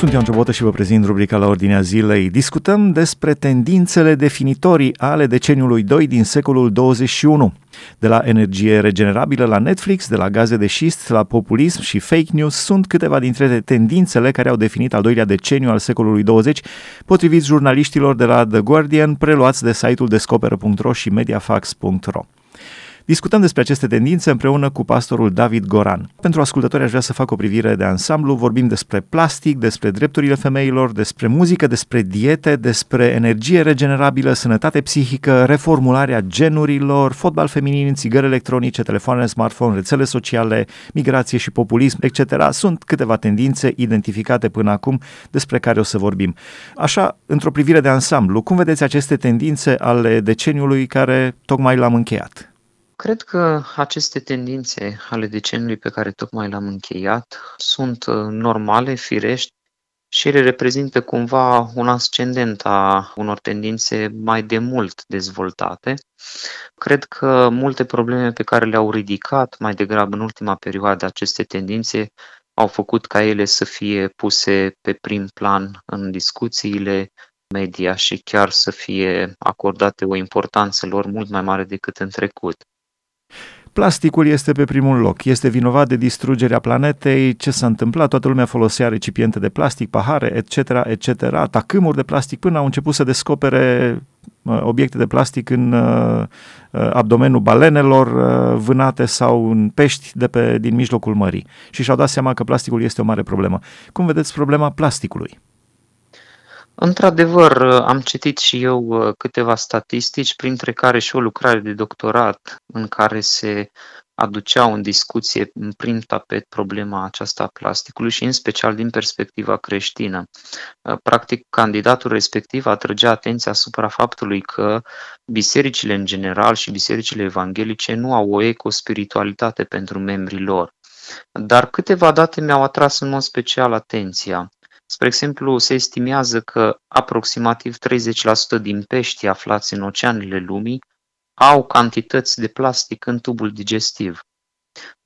Sunt Ioan Ciobotă și vă prezint rubrica la ordinea zilei. Discutăm despre tendințele definitorii ale deceniului 2 din secolul 21. De la energie regenerabilă la Netflix, de la gaze de șist la populism și fake news sunt câteva dintre tendințele care au definit al doilea deceniu al secolului 20, potrivit jurnaliștilor de la The Guardian, preluați de site-ul descoperă.ro și mediafax.ro. Discutăm despre aceste tendințe împreună cu pastorul David Goran. Pentru ascultători aș vrea să fac o privire de ansamblu. Vorbim despre plastic, despre drepturile femeilor, despre muzică, despre diete, despre energie regenerabilă, sănătate psihică, reformularea genurilor, fotbal feminin, țigări electronice, telefoane smartphone, rețele sociale, migrație și populism, etc. Sunt câteva tendințe identificate până acum despre care o să vorbim. Așa, într-o privire de ansamblu, cum vedeți aceste tendințe ale deceniului care tocmai l-am încheiat? Cred că aceste tendințe ale deceniului pe care tocmai l-am încheiat sunt uh, normale, firești și ele reprezintă cumva un ascendent a unor tendințe mai de mult dezvoltate. Cred că multe probleme pe care le-au ridicat mai degrabă în ultima perioadă aceste tendințe au făcut ca ele să fie puse pe prim plan în discuțiile media și chiar să fie acordate o importanță lor mult mai mare decât în trecut. Plasticul este pe primul loc, este vinovat de distrugerea planetei, ce s-a întâmplat, toată lumea folosea recipiente de plastic, pahare, etc., etc., tacâmuri de plastic, până au început să descopere uh, obiecte de plastic în uh, uh, abdomenul balenelor vânate sau în pești de pe, din mijlocul mării. Și și-au dat seama că plasticul este o mare problemă. Cum vedeți problema plasticului? Într-adevăr, am citit și eu uh, câteva statistici, printre care și o lucrare de doctorat în care se aduceau în discuție în prim tapet problema aceasta a plasticului și în special din perspectiva creștină. Uh, practic, candidatul respectiv atrăgea atenția asupra faptului că bisericile în general și bisericile evanghelice nu au o ecospiritualitate pentru membrii lor. Dar câteva date mi-au atras în mod special atenția. Spre exemplu, se estimează că aproximativ 30% din peștii aflați în oceanele lumii au cantități de plastic în tubul digestiv.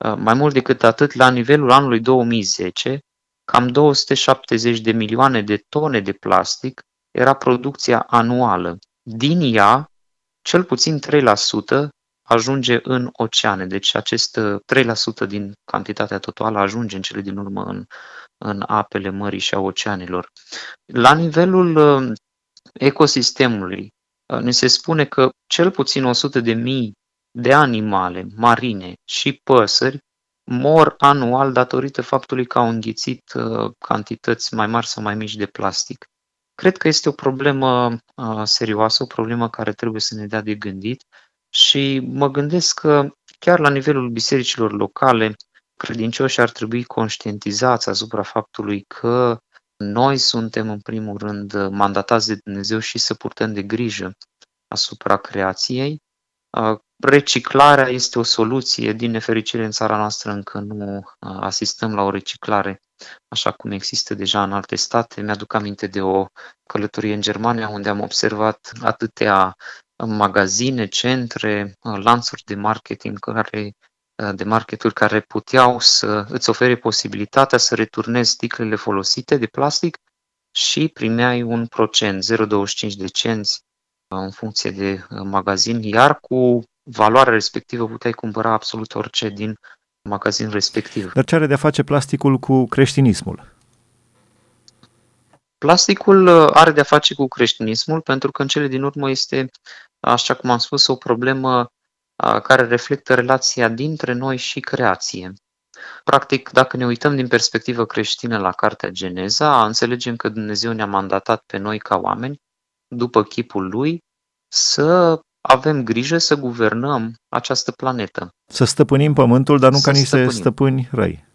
Uh, mai mult decât atât, la nivelul anului 2010, cam 270 de milioane de tone de plastic era producția anuală. Din ea, cel puțin 3% ajunge în oceane. Deci acest 3% uh, din cantitatea totală ajunge în cele din urmă în, în apele mării și a oceanelor. La nivelul uh, ecosistemului, uh, ne se spune că cel puțin 100 de mii de animale marine și păsări mor anual datorită faptului că au înghițit cantități mai mari sau mai mici de plastic. Cred că este o problemă serioasă, o problemă care trebuie să ne dea de gândit și mă gândesc că chiar la nivelul bisericilor locale, credincioșii ar trebui conștientizați asupra faptului că noi suntem în primul rând mandatați de Dumnezeu și să purtăm de grijă asupra creației. Reciclarea este o soluție, din nefericire în țara noastră încă nu asistăm la o reciclare așa cum există deja în alte state. Mi-aduc aminte de o călătorie în Germania unde am observat atâtea magazine, centre, lanțuri de marketing care de marketuri care puteau să îți ofere posibilitatea să returnezi sticlele folosite de plastic și primeai un procent, 0,25 de cenți în funcție de magazin, iar cu valoarea respectivă puteai cumpăra absolut orice din magazin respectiv. Dar ce are de-a face plasticul cu creștinismul? Plasticul uh, are de-a face cu creștinismul pentru că în cele din urmă este, așa cum am spus, o problemă uh, care reflectă relația dintre noi și creație. Practic, dacă ne uităm din perspectivă creștină la Cartea Geneza, înțelegem că Dumnezeu ne-a mandatat pe noi ca oameni, după chipul Lui, să avem grijă să guvernăm această planetă. Să stăpânim pământul, dar nu să ca niște stăpâni răi.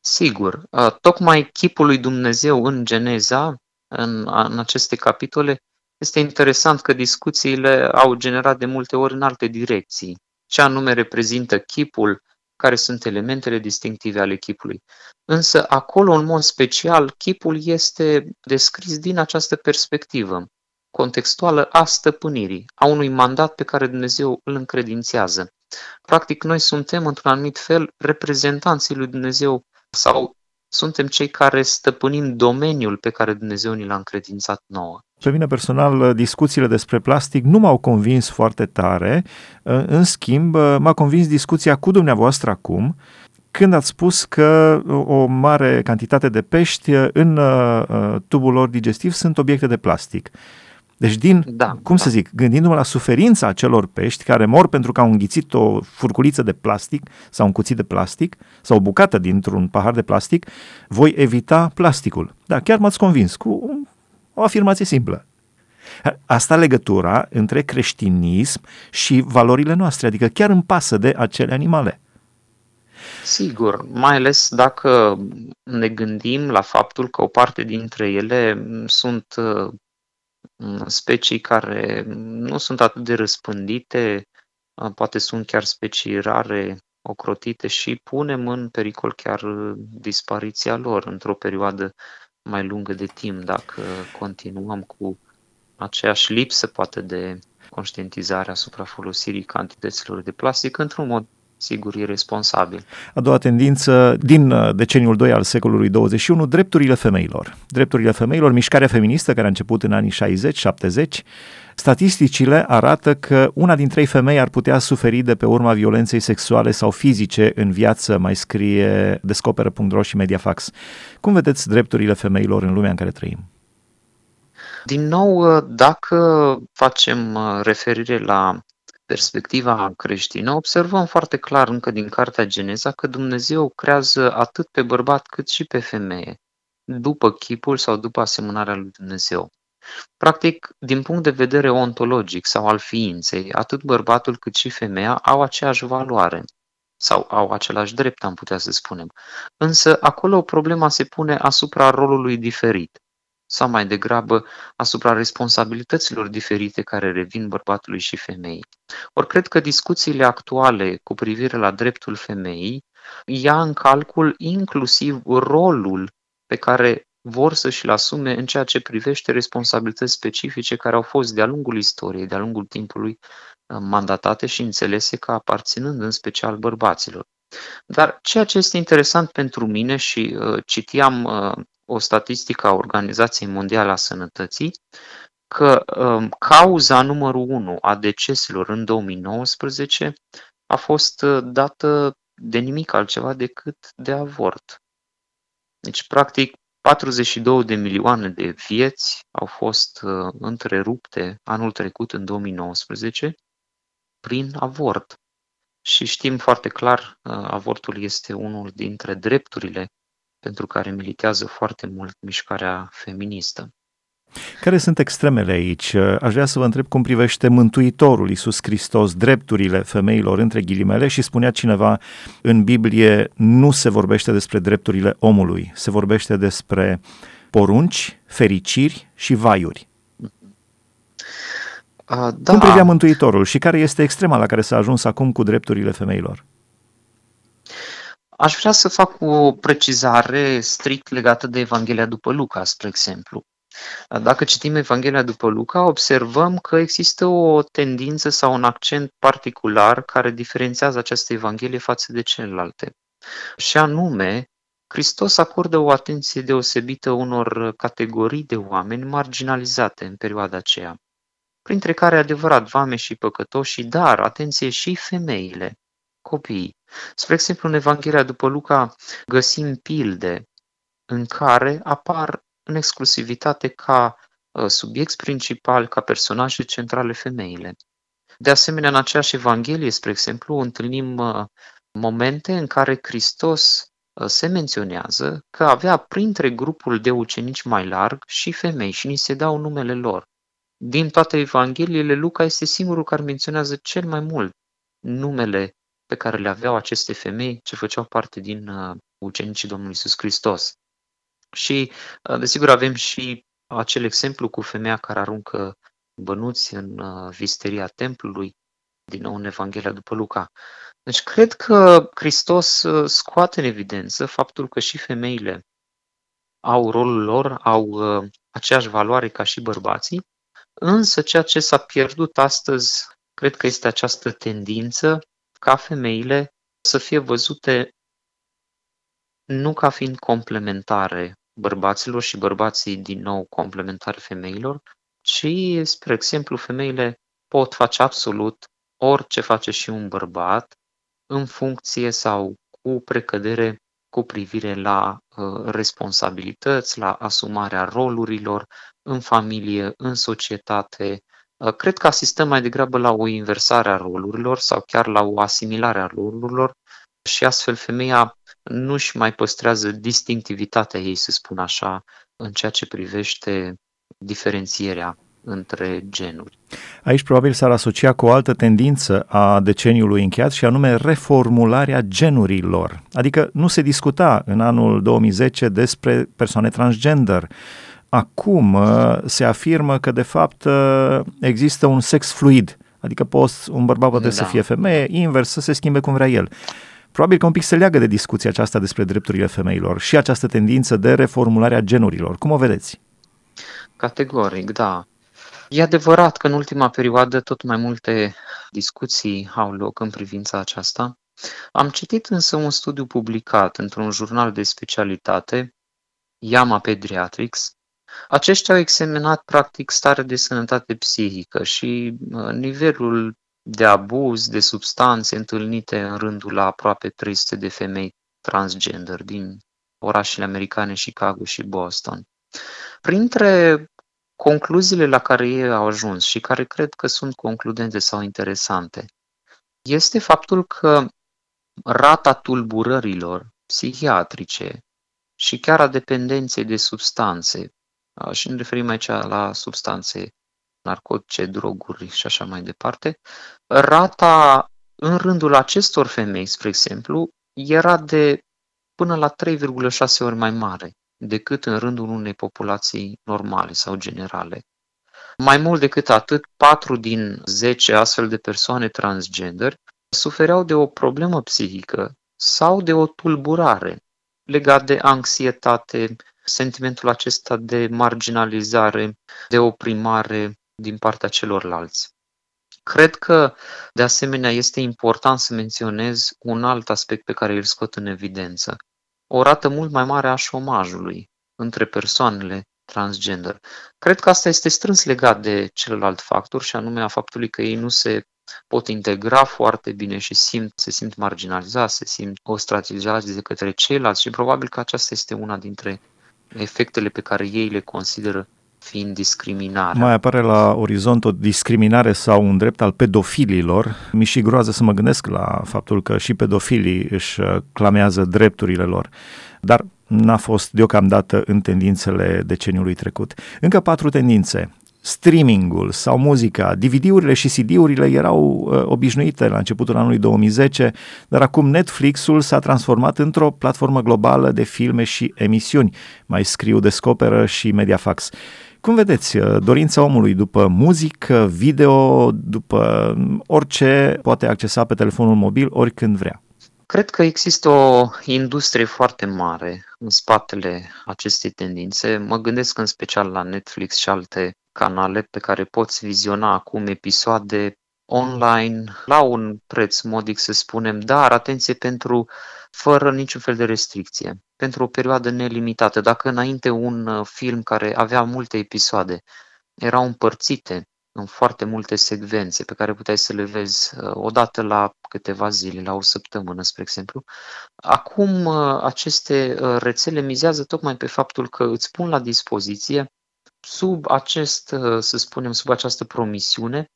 Sigur. Uh, tocmai chipul lui Dumnezeu în Geneza în, în aceste capitole, este interesant că discuțiile au generat de multe ori în alte direcții. Ce anume reprezintă chipul, care sunt elementele distinctive ale chipului. Însă acolo, în mod special, chipul este descris din această perspectivă contextuală a stăpânirii, a unui mandat pe care Dumnezeu îl încredințează. Practic, noi suntem, într-un anumit fel, reprezentanții lui Dumnezeu sau suntem cei care stăpânim domeniul pe care Dumnezeu ni l-a încredințat nouă. Pe mine personal, discuțiile despre plastic nu m-au convins foarte tare. În schimb, m-a convins discuția cu dumneavoastră acum, când ați spus că o mare cantitate de pești în uh, tubul lor digestiv sunt obiecte de plastic. Deci din, da, cum da. să zic, gândindu-mă la suferința acelor pești care mor pentru că au înghițit o furculiță de plastic sau un cuțit de plastic sau o bucată dintr-un pahar de plastic, voi evita plasticul. Da, chiar m-ați convins cu o afirmație simplă. Asta legătura între creștinism și valorile noastre, adică chiar îmi pasă de acele animale. Sigur, mai ales dacă ne gândim la faptul că o parte dintre ele sunt specii care nu sunt atât de răspândite, poate sunt chiar specii rare, ocrotite și punem în pericol chiar dispariția lor într-o perioadă mai lungă de timp dacă continuăm cu aceeași lipsă poate de conștientizare asupra folosirii cantităților de plastic într-un mod sigur, irresponsabil. A doua tendință din uh, deceniul 2 al secolului 21, drepturile femeilor. Drepturile femeilor, mișcarea feministă care a început în anii 60-70, Statisticile arată că una din trei femei ar putea suferi de pe urma violenței sexuale sau fizice în viață, mai scrie Descoperă.ro și Mediafax. Cum vedeți drepturile femeilor în lumea în care trăim? Din nou, uh, dacă facem uh, referire la perspectiva creștină, observăm foarte clar încă din Cartea Geneza că Dumnezeu creează atât pe bărbat cât și pe femeie, după chipul sau după asemănarea lui Dumnezeu. Practic, din punct de vedere ontologic sau al ființei, atât bărbatul cât și femeia au aceeași valoare sau au același drept, am putea să spunem. Însă, acolo problema se pune asupra rolului diferit sau mai degrabă asupra responsabilităților diferite care revin bărbatului și femeii. Ori cred că discuțiile actuale cu privire la dreptul femeii ia în calcul inclusiv rolul pe care vor să și-l asume în ceea ce privește responsabilități specifice care au fost de-a lungul istoriei, de-a lungul timpului uh, mandatate și înțelese ca aparținând în special bărbaților. Dar ceea ce este interesant pentru mine și uh, citiam uh, o statistică a Organizației Mondiale a Sănătății că um, cauza numărul 1 a deceselor în 2019 a fost uh, dată de nimic altceva decât de avort. Deci, practic, 42 de milioane de vieți au fost uh, întrerupte anul trecut, în 2019, prin avort. Și știm foarte clar, uh, avortul este unul dintre drepturile pentru care militează foarte mult mișcarea feministă. Care sunt extremele aici? Aș vrea să vă întreb cum privește Mântuitorul Iisus Hristos drepturile femeilor între ghilimele și spunea cineva în Biblie nu se vorbește despre drepturile omului, se vorbește despre porunci, fericiri și vaiuri. Uh, da. Cum privea Mântuitorul și care este extrema la care s-a ajuns acum cu drepturile femeilor? Aș vrea să fac o precizare strict legată de Evanghelia după Luca, spre exemplu. Dacă citim Evanghelia după Luca, observăm că există o tendință sau un accent particular care diferențiază această Evanghelie față de celelalte. Și anume, Hristos acordă o atenție deosebită unor categorii de oameni marginalizate în perioada aceea, printre care adevărat vame și păcătoși, dar atenție și femeile, copiii. Spre exemplu, în Evanghelia după Luca găsim pilde în care apar în exclusivitate ca ă, subiect principal, ca personaje centrale femeile. De asemenea, în aceeași Evanghelie, spre exemplu, întâlnim ă, momente în care Hristos ă, se menționează că avea printre grupul de ucenici mai larg și femei și ni se dau numele lor. Din toate Evangheliile, Luca este singurul care menționează cel mai mult numele pe care le aveau aceste femei ce făceau parte din uh, ucenicii Domnului Iisus Hristos. Și, uh, desigur, avem și acel exemplu cu femeia care aruncă bănuți în uh, visteria templului, din nou în Evanghelia după Luca. Deci cred că Hristos scoate în evidență faptul că și femeile au rolul lor, au aceeași valoare ca și bărbații, însă ceea ce s-a pierdut astăzi, cred că este această tendință ca femeile să fie văzute nu ca fiind complementare bărbaților și bărbații din nou complementare femeilor, ci, spre exemplu, femeile pot face absolut orice face și un bărbat în funcție sau cu precădere cu privire la uh, responsabilități, la asumarea rolurilor în familie, în societate. Uh, cred că asistăm mai degrabă la o inversare a rolurilor sau chiar la o asimilare a rolurilor și astfel femeia nu-și mai păstrează distinctivitatea ei, să spun așa, în ceea ce privește diferențierea între genuri. Aici probabil s-ar asocia cu o altă tendință a deceniului încheiat și anume reformularea genurilor. Adică nu se discuta în anul 2010 despre persoane transgender. Acum uh, se afirmă că de fapt uh, există un sex fluid, adică poți, un bărbat poate da. să fie femeie, invers, să se schimbe cum vrea el. Probabil că un pic se leagă de discuția aceasta despre drepturile femeilor și această tendință de reformulare a genurilor. Cum o vedeți? Categoric, da. E adevărat că în ultima perioadă tot mai multe discuții au loc în privința aceasta. Am citit însă un studiu publicat într-un jurnal de specialitate, Yama Pediatrics. Aceștia au examinat practic starea de sănătate psihică și uh, nivelul de abuz de substanțe întâlnite în rândul la aproape 300 de femei transgender din orașele americane Chicago și Boston. Printre concluziile la care ei au ajuns și care cred că sunt concludente sau interesante este faptul că rata tulburărilor psihiatrice și chiar a dependenței de substanțe, și ne referim aici la substanțe narcotice, droguri și așa mai departe, rata în rândul acestor femei, spre exemplu, era de până la 3,6 ori mai mare decât în rândul unei populații normale sau generale. Mai mult decât atât, 4 din 10 astfel de persoane transgender sufereau de o problemă psihică sau de o tulburare legat de anxietate, sentimentul acesta de marginalizare, de oprimare din partea celorlalți. Cred că, de asemenea, este important să menționez un alt aspect pe care îl scot în evidență. O rată mult mai mare a șomajului între persoanele transgender. Cred că asta este strâns legat de celălalt factor și anume a faptului că ei nu se pot integra foarte bine și simt, se simt marginalizați, se simt ostracizați de către ceilalți și probabil că aceasta este una dintre efectele pe care ei le consideră fiind discriminare. Mai apare la orizont o discriminare sau un drept al pedofililor. Mi și groază să mă gândesc la faptul că și pedofilii își uh, clamează drepturile lor. Dar n-a fost deocamdată în tendințele deceniului trecut. Încă patru tendințe streamingul sau muzica, DVD-urile și CD-urile erau uh, obișnuite la începutul anului 2010, dar acum Netflix-ul s-a transformat într-o platformă globală de filme și emisiuni. Mai scriu, descoperă și Mediafax. Cum vedeți, uh, dorința omului după muzică, video, după orice poate accesa pe telefonul mobil oricând vrea? Cred că există o industrie foarte mare în spatele acestei tendințe. Mă gândesc în special la Netflix și alte canale pe care poți viziona acum episoade online la un preț modic, să spunem, dar atenție pentru fără niciun fel de restricție, pentru o perioadă nelimitată. Dacă înainte un uh, film care avea multe episoade erau împărțite în foarte multe secvențe pe care puteai să le vezi uh, odată la câteva zile, la o săptămână, spre exemplu. Acum uh, aceste rețele mizează tocmai pe faptul că îți pun la dispoziție sub acest, să spunem, sub această promisiune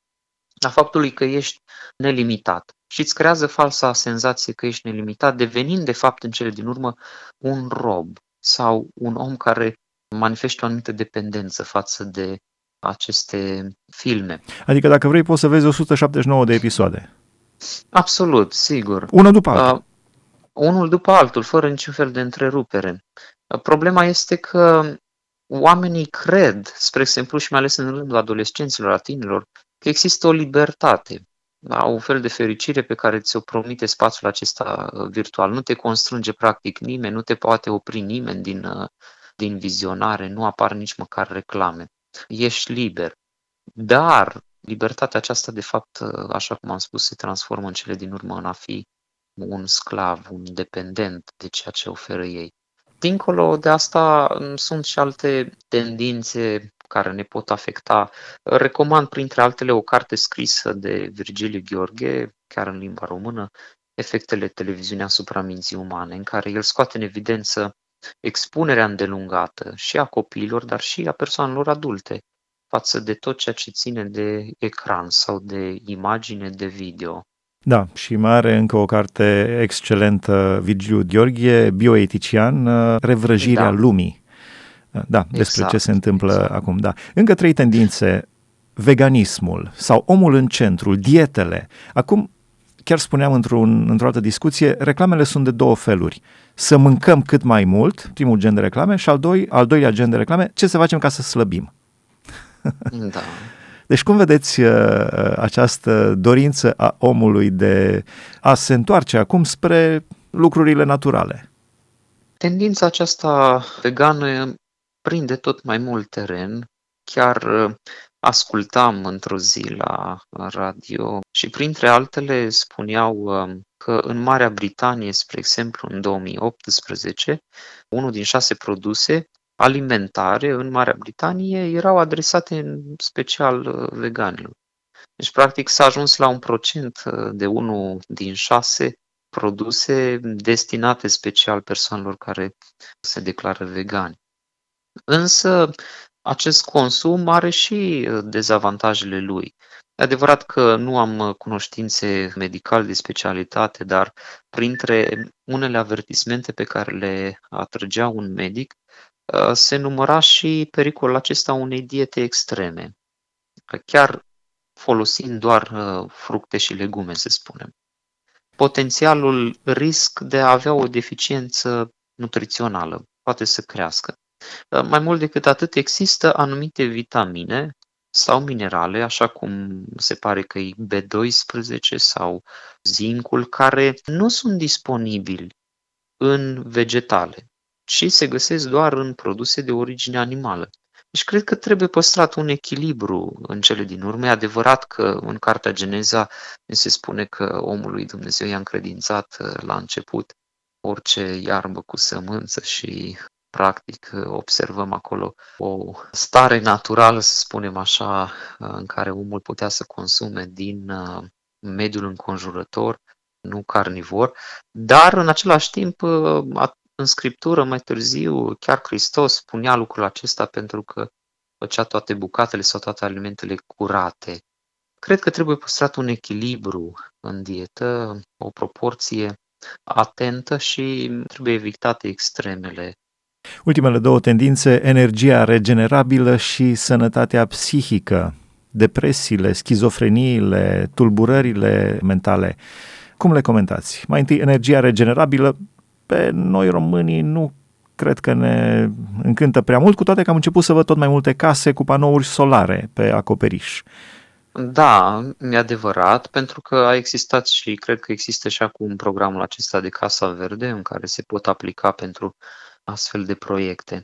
a faptului că ești nelimitat și îți creează falsa senzație că ești nelimitat, devenind de fapt în cele din urmă un rob sau un om care manifestă o anumită dependență față de aceste filme. Adică dacă vrei poți să vezi 179 de episoade. Absolut, sigur. Unul după altul. Uh, unul după altul, fără niciun fel de întrerupere. Uh, problema este că oamenii cred, spre exemplu și mai ales în rândul adolescenților, a tinerilor, că există o libertate, da? un fel de fericire pe care ți-o promite spațiul acesta uh, virtual. Nu te constrânge practic nimeni, nu te poate opri nimeni din, uh, din vizionare, nu apar nici măcar reclame. Ești liber. Dar libertatea aceasta, de fapt, uh, așa cum am spus, se transformă în cele din urmă în a fi un sclav, un dependent de ceea ce oferă ei. Dincolo de asta sunt și alte tendințe care ne pot afecta. Recomand, printre altele, o carte scrisă de Virgiliu Gheorghe, chiar în limba română, Efectele televiziunii asupra minții umane, în care el scoate în evidență expunerea îndelungată și a copiilor, dar și a persoanelor adulte față de tot ceea ce ține de ecran sau de imagine, de video. Da, și mai are încă o carte excelentă, Virgiliu Gheorghe, bioetician, Revrăjirea da. lumii. Da, despre exact, ce se întâmplă exact. acum. Da. Încă trei tendințe, veganismul sau omul în centru, dietele. Acum, chiar spuneam într-un, într-o altă discuție, reclamele sunt de două feluri. Să mâncăm cât mai mult, primul gen de reclame, și al, doi, al doilea gen de reclame, ce să facem ca să slăbim. Da. Deci cum vedeți uh, această dorință a omului de a se întoarce acum spre lucrurile naturale? Tendința aceasta vegană prinde tot mai mult teren. Chiar uh, ascultam într-o zi la radio și printre altele spuneau um, că în Marea Britanie, spre exemplu, în 2018, unul din șase produse alimentare în Marea Britanie erau adresate în special uh, veganilor. Deci, practic, s-a ajuns la un procent uh, de unul din șase produse destinate special persoanelor care se declară vegani. Însă, acest consum are și uh, dezavantajele lui. E adevărat că nu am cunoștințe medicale de specialitate, dar printre unele avertismente pe care le atrăgea un medic, Uh, se număra și pericolul acesta unei diete extreme, chiar folosind doar uh, fructe și legume, să spunem. Potențialul risc de a avea o deficiență nutrițională poate să crească. Uh, mai mult decât atât, există anumite vitamine sau minerale, așa cum se pare că e B12 sau zincul, care nu sunt disponibili în vegetale și se găsesc doar în produse de origine animală. Deci cred că trebuie păstrat un echilibru în cele din urmă. E adevărat că în Cartea Geneza se spune că omul lui Dumnezeu i-a încredințat uh, la început orice iarbă cu sămânță și practic uh, observăm acolo o stare naturală, să spunem așa, uh, în care omul putea să consume din mediul înconjurător, nu carnivor, dar în același timp în Scriptură, mai târziu, chiar Hristos spunea lucrul acesta pentru că făcea toate bucatele sau toate alimentele curate. Cred că trebuie păstrat un echilibru în dietă, o proporție atentă și trebuie evitate extremele. Ultimele două tendințe, energia regenerabilă și sănătatea psihică, depresiile, schizofreniile, tulburările mentale. Cum le comentați? Mai întâi, energia regenerabilă, pe noi românii nu cred că ne încântă prea mult, cu toate că am început să văd tot mai multe case cu panouri solare pe acoperiș. Da, e adevărat, pentru că a existat și cred că există și acum programul acesta de Casa Verde în care se pot aplica pentru astfel de proiecte.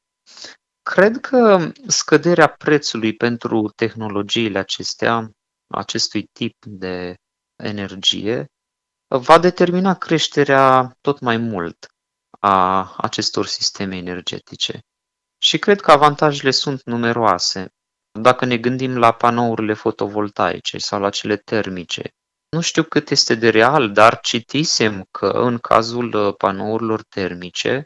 Cred că scăderea prețului pentru tehnologiile acestea, acestui tip de energie, va determina creșterea tot mai mult a acestor sisteme energetice. Și cred că avantajele sunt numeroase. Dacă ne gândim la panourile fotovoltaice sau la cele termice, nu știu cât este de real, dar citisem că în cazul uh, panourilor termice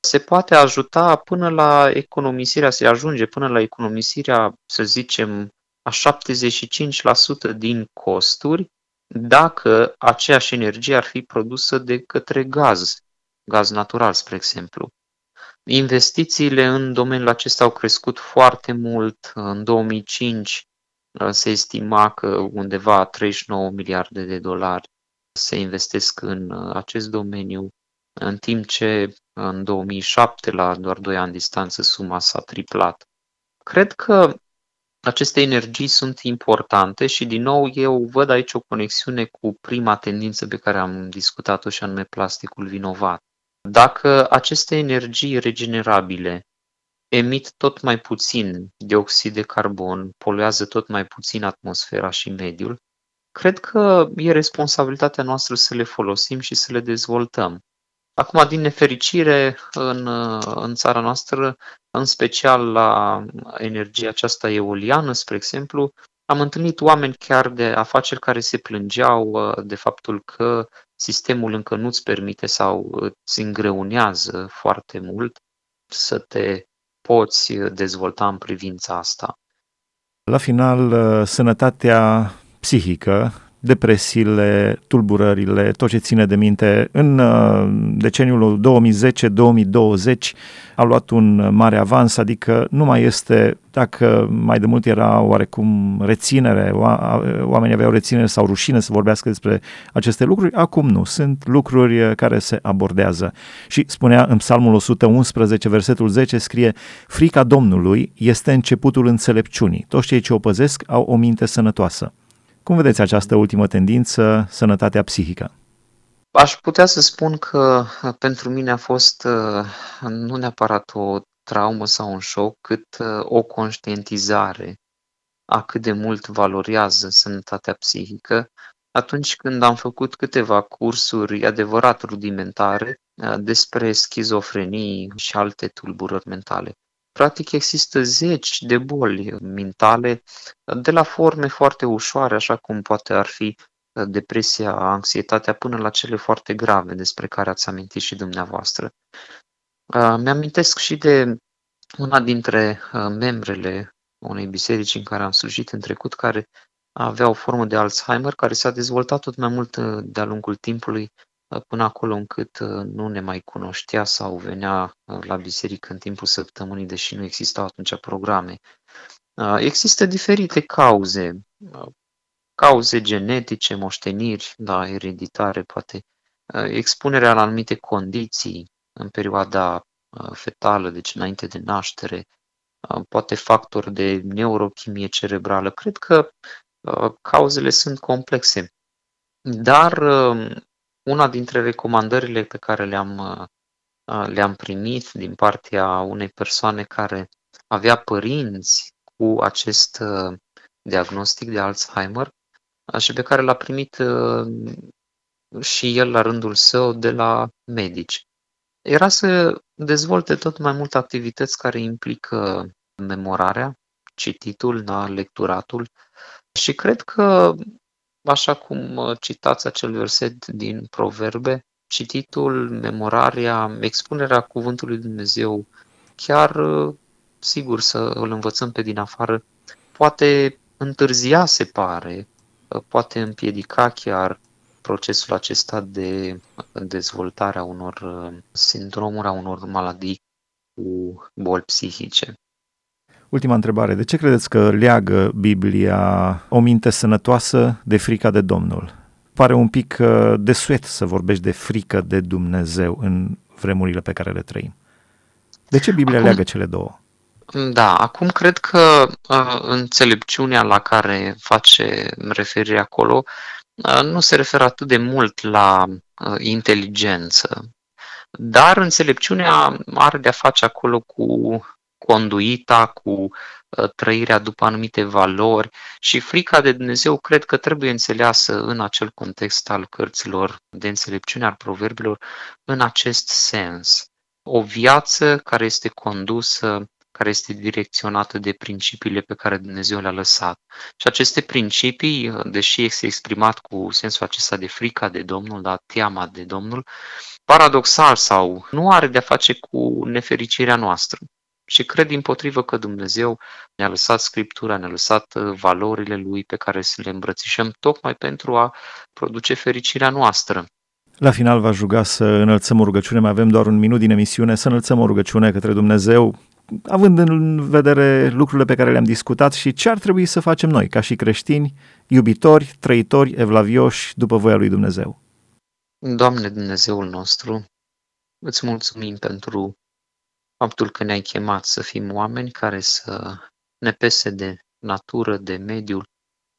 se poate ajuta până la economisirea, se ajunge până la economisirea, să zicem, a 75% din costuri dacă aceeași energie ar fi produsă de către gaz gaz natural, spre exemplu. Investițiile în domeniul acesta au crescut foarte mult. În 2005 uh, se estima că undeva 39 miliarde de dolari se investesc în uh, acest domeniu, în timp ce în 2007, la doar 2 ani distanță, suma s-a triplat. Cred că aceste energii sunt importante și, din nou, eu văd aici o conexiune cu prima tendință pe care am discutat-o și anume plasticul vinovat. Dacă aceste energii regenerabile emit tot mai puțin dioxid de carbon, poluează tot mai puțin atmosfera și mediul, cred că e responsabilitatea noastră să le folosim și să le dezvoltăm. Acum, din nefericire, în, în țara noastră, în special la energia aceasta eoliană, spre exemplu, am întâlnit oameni chiar de afaceri care se plângeau uh, de faptul că sistemul încă nu-ți permite sau îți îngreunează foarte mult să te poți dezvolta în privința asta. La final, uh, sănătatea psihică depresiile, tulburările, tot ce ține de minte. În uh, deceniul 2010-2020 a luat un mare avans, adică nu mai este, dacă mai de mult era oarecum reținere, oamenii aveau reținere sau rușine să vorbească despre aceste lucruri, acum nu, sunt lucruri care se abordează. Și spunea în Psalmul 111, versetul 10, scrie, frica Domnului este începutul înțelepciunii. Toți cei ce o păzesc au o minte sănătoasă. Cum vedeți această ultimă tendință, sănătatea psihică? Aș putea să spun că pentru mine a fost nu neapărat o traumă sau un șoc, cât o conștientizare a cât de mult valorează sănătatea psihică atunci când am făcut câteva cursuri adevărat rudimentare despre schizofrenii și alte tulburări mentale. Practic există zeci de boli mentale, de la forme foarte ușoare, așa cum poate ar fi uh, depresia, anxietatea, până la cele foarte grave despre care ați amintit și dumneavoastră. Uh, mi-amintesc și de una dintre uh, membrele unei biserici în care am slujit în trecut, care avea o formă de Alzheimer, care s-a dezvoltat tot mai mult de-a lungul timpului până acolo încât uh, nu ne mai cunoștea sau venea uh, la biserică în timpul săptămânii, deși nu existau atunci programe. Uh, există diferite cauze, cauze genetice, moșteniri, da, ereditare, poate expunerea la anumite condiții în perioada fetală, deci înainte de naștere, poate factori de neurochimie cerebrală. Cred că cauzele sunt complexe. Dar una dintre recomandările pe care le-am, uh, le-am primit din partea unei persoane care avea părinți cu acest uh, diagnostic de Alzheimer uh, și pe care l-a primit și el la rândul său de la medici. Era să dezvolte tot mai multe activități care implică memorarea, cititul, da, lecturatul și cred că Așa cum uh, citați acel verset din Proverbe, cititul, memorarea, expunerea cuvântului Dumnezeu, chiar, uh, sigur, să îl învățăm pe din afară, poate întârzia, se pare, uh, poate împiedica chiar procesul acesta de dezvoltare a unor sindromuri, a unor maladii cu boli psihice. Ultima întrebare. De ce credeți că leagă Biblia o minte sănătoasă de frica de Domnul? Pare un pic uh, de suet să vorbești de frică de Dumnezeu în vremurile pe care le trăim. De ce Biblia acum, leagă cele două? Da, acum cred că uh, înțelepciunea la care face referire acolo uh, nu se referă atât de mult la uh, inteligență, dar înțelepciunea are de-a face acolo cu conduita, cu uh, trăirea după anumite valori și frica de Dumnezeu cred că trebuie înțeleasă în acel context al cărților de înțelepciune al proverbilor în acest sens. O viață care este condusă care este direcționată de principiile pe care Dumnezeu le-a lăsat. Și aceste principii, deși este exprimat cu sensul acesta de frica de Domnul, da, teama de Domnul, paradoxal sau nu are de-a face cu nefericirea noastră. Și cred din potrivă că Dumnezeu ne-a lăsat Scriptura, ne-a lăsat uh, valorile Lui pe care să le îmbrățișăm tocmai pentru a produce fericirea noastră. La final v-aș ruga să înălțăm o rugăciune, mai avem doar un minut din emisiune, să înălțăm o rugăciune către Dumnezeu, având în vedere lucrurile pe care le-am discutat și ce ar trebui să facem noi, ca și creștini, iubitori, trăitori, evlavioși, după voia lui Dumnezeu. Doamne Dumnezeul nostru, îți mulțumim pentru faptul că ne-ai chemat să fim oameni care să ne pese de natură, de mediul,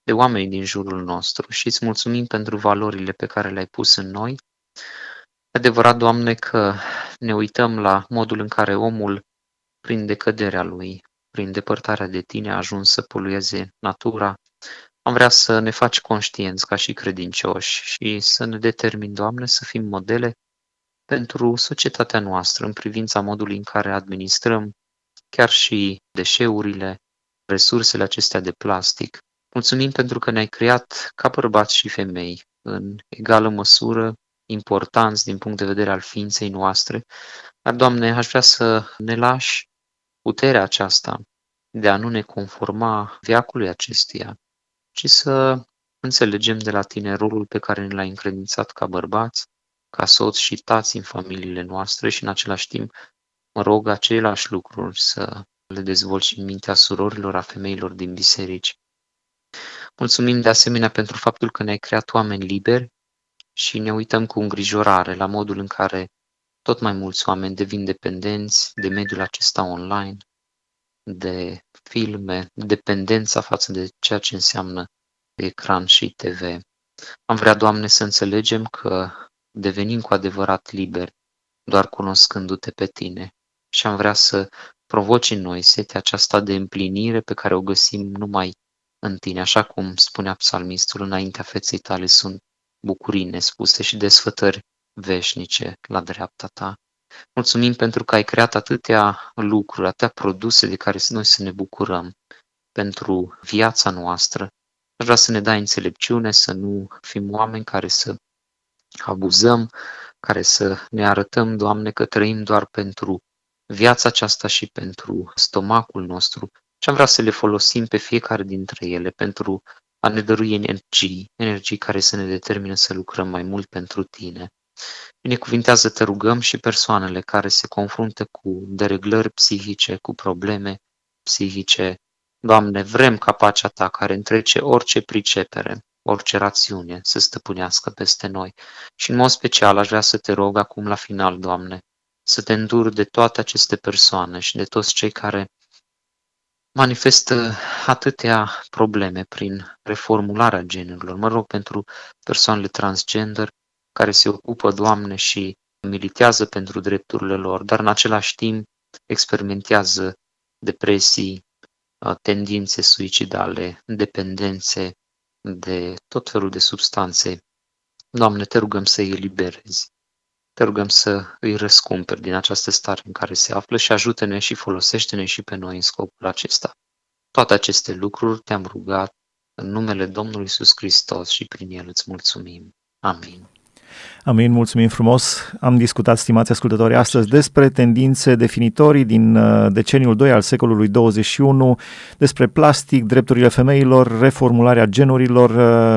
de oameni din jurul nostru și îți mulțumim pentru valorile pe care le-ai pus în noi. Adevărat, Doamne, că ne uităm la modul în care omul, prin decăderea lui, prin depărtarea de Tine, a ajuns să polueze natura, Am vrea să ne faci conștienți ca și credincioși și să ne determin, Doamne, să fim modele pentru societatea noastră în privința modului în care administrăm chiar și deșeurile, resursele acestea de plastic. Mulțumim pentru că ne-ai creat ca bărbați și femei în egală măsură importanți din punct de vedere al ființei noastre, dar, Doamne, aș vrea să ne lași puterea aceasta de a nu ne conforma viacului acestuia, ci să înțelegem de la tine rolul pe care ne l-ai încredințat ca bărbați, ca soți și tați în familiile noastre și în același timp mă rog aceleași lucruri să le dezvolți și în mintea surorilor, a femeilor din biserici. Mulțumim de asemenea pentru faptul că ne-ai creat oameni liberi și ne uităm cu îngrijorare la modul în care tot mai mulți oameni devin dependenți de mediul acesta online, de filme, dependența față de ceea ce înseamnă ecran și TV. Am vrea, Doamne, să înțelegem că devenim cu adevărat liberi doar cunoscându-te pe Tine și am vrea să provoci în noi setea aceasta de împlinire pe care o găsim numai în Tine, așa cum spunea psalmistul, înaintea feței tale sunt bucurii nespuse și desfătări veșnice la dreapta ta. Mulțumim pentru că ai creat atâtea lucruri, atâtea produse de care noi să ne bucurăm pentru viața noastră. Aș vrea să ne dai înțelepciune, să nu fim oameni care să abuzăm, care să ne arătăm, Doamne, că trăim doar pentru viața aceasta și pentru stomacul nostru și am vrea să le folosim pe fiecare dintre ele pentru a ne dărui energii, energii care să ne determine să lucrăm mai mult pentru Tine. Binecuvintează, te rugăm și persoanele care se confruntă cu dereglări psihice, cu probleme psihice. Doamne, vrem ca pacea Ta care întrece orice pricepere, orice rațiune să stăpânească peste noi. Și în mod special aș vrea să te rog acum la final, Doamne, să te înduri de toate aceste persoane și de toți cei care manifestă atâtea probleme prin reformularea genurilor. Mă rog pentru persoanele transgender care se ocupă, Doamne, și militează pentru drepturile lor, dar în același timp experimentează depresii, tendințe suicidale, dependențe de tot felul de substanțe. Doamne, te rugăm să îi eliberezi. Te rugăm să îi răscumperi din această stare în care se află și ajută-ne și folosește-ne și pe noi în scopul acesta. Toate aceste lucruri te-am rugat în numele Domnului Isus Hristos și prin El îți mulțumim. Amin. Amin, mulțumim frumos. Am discutat, stimați ascultători, astăzi despre tendințe definitorii din uh, deceniul 2 al secolului 21, despre plastic, drepturile femeilor, reformularea genurilor,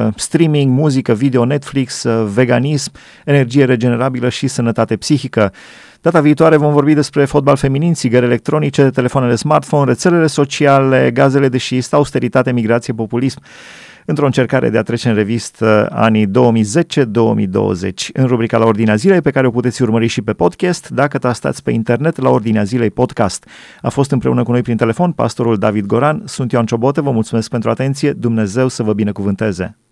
uh, streaming, muzică, video, Netflix, uh, veganism, energie regenerabilă și sănătate psihică. Data viitoare vom vorbi despre fotbal feminin, țigări electronice, telefoanele smartphone, rețelele sociale, gazele de șist, austeritate, migrație, populism într-o încercare de a trece în revistă anii 2010-2020. În rubrica la Ordinea Zilei, pe care o puteți urmări și pe podcast, dacă tastați pe internet la Ordinea Zilei Podcast. A fost împreună cu noi prin telefon pastorul David Goran, sunt Ioan Ciobote, vă mulțumesc pentru atenție, Dumnezeu să vă binecuvânteze!